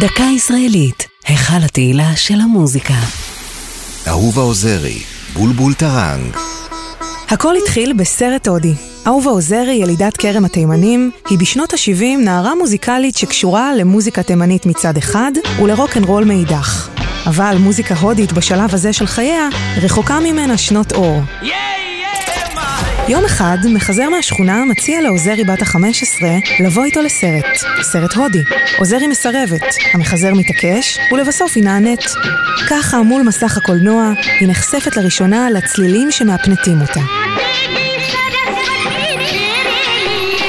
דקה ישראלית, היכל התהילה של המוזיקה. אהובה עוזרי, בולבול טרנג. הכל התחיל בסרט הודי. אהובה עוזרי, ילידת כרם התימנים, היא בשנות ה-70 נערה מוזיקלית שקשורה למוזיקה תימנית מצד אחד ולרוקנרול מאידך. אבל מוזיקה הודית בשלב הזה של חייה רחוקה ממנה שנות אור. יום אחד, מחזר מהשכונה מציע לעוזרי בת ה-15 לבוא איתו לסרט, סרט הודי. עוזרי מסרבת, המחזר מתעקש, ולבסוף היא נענית. ככה, מול מסך הקולנוע, היא נחשפת לראשונה לצלילים שמהפנטים אותה.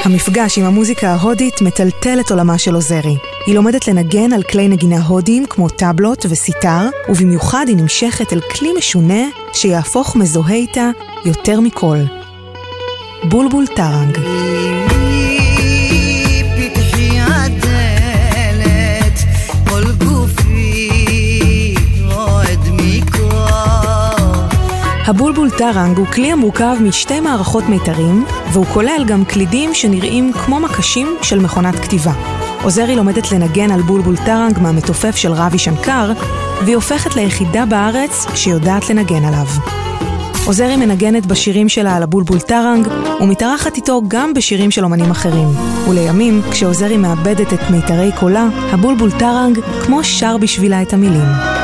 המפגש עם המוזיקה ההודית מטלטל את עולמה של עוזרי. היא לומדת לנגן על כלי נגינה הודיים כמו טבלות וסיטר, ובמיוחד היא נמשכת אל כלי משונה שיהפוך מזוהה איתה יותר מכל. בולבול טראנג הבולבול טראנג הוא כלי המורכב משתי מערכות מיתרים, והוא כולל גם קלידים שנראים כמו מקשים של מכונת כתיבה. עוזרי לומדת לנגן על בולבול טראנג מהמתופף של רבי שנקר, והיא הופכת ליחידה בארץ שיודעת לנגן עליו. עוזרי מנגנת בשירים שלה על הבולבול טראנג, ומתארחת איתו גם בשירים של אומנים אחרים. ולימים, כשעוזרי מאבדת את מיתרי קולה, הבולבול טראנג כמו שר בשבילה את המילים.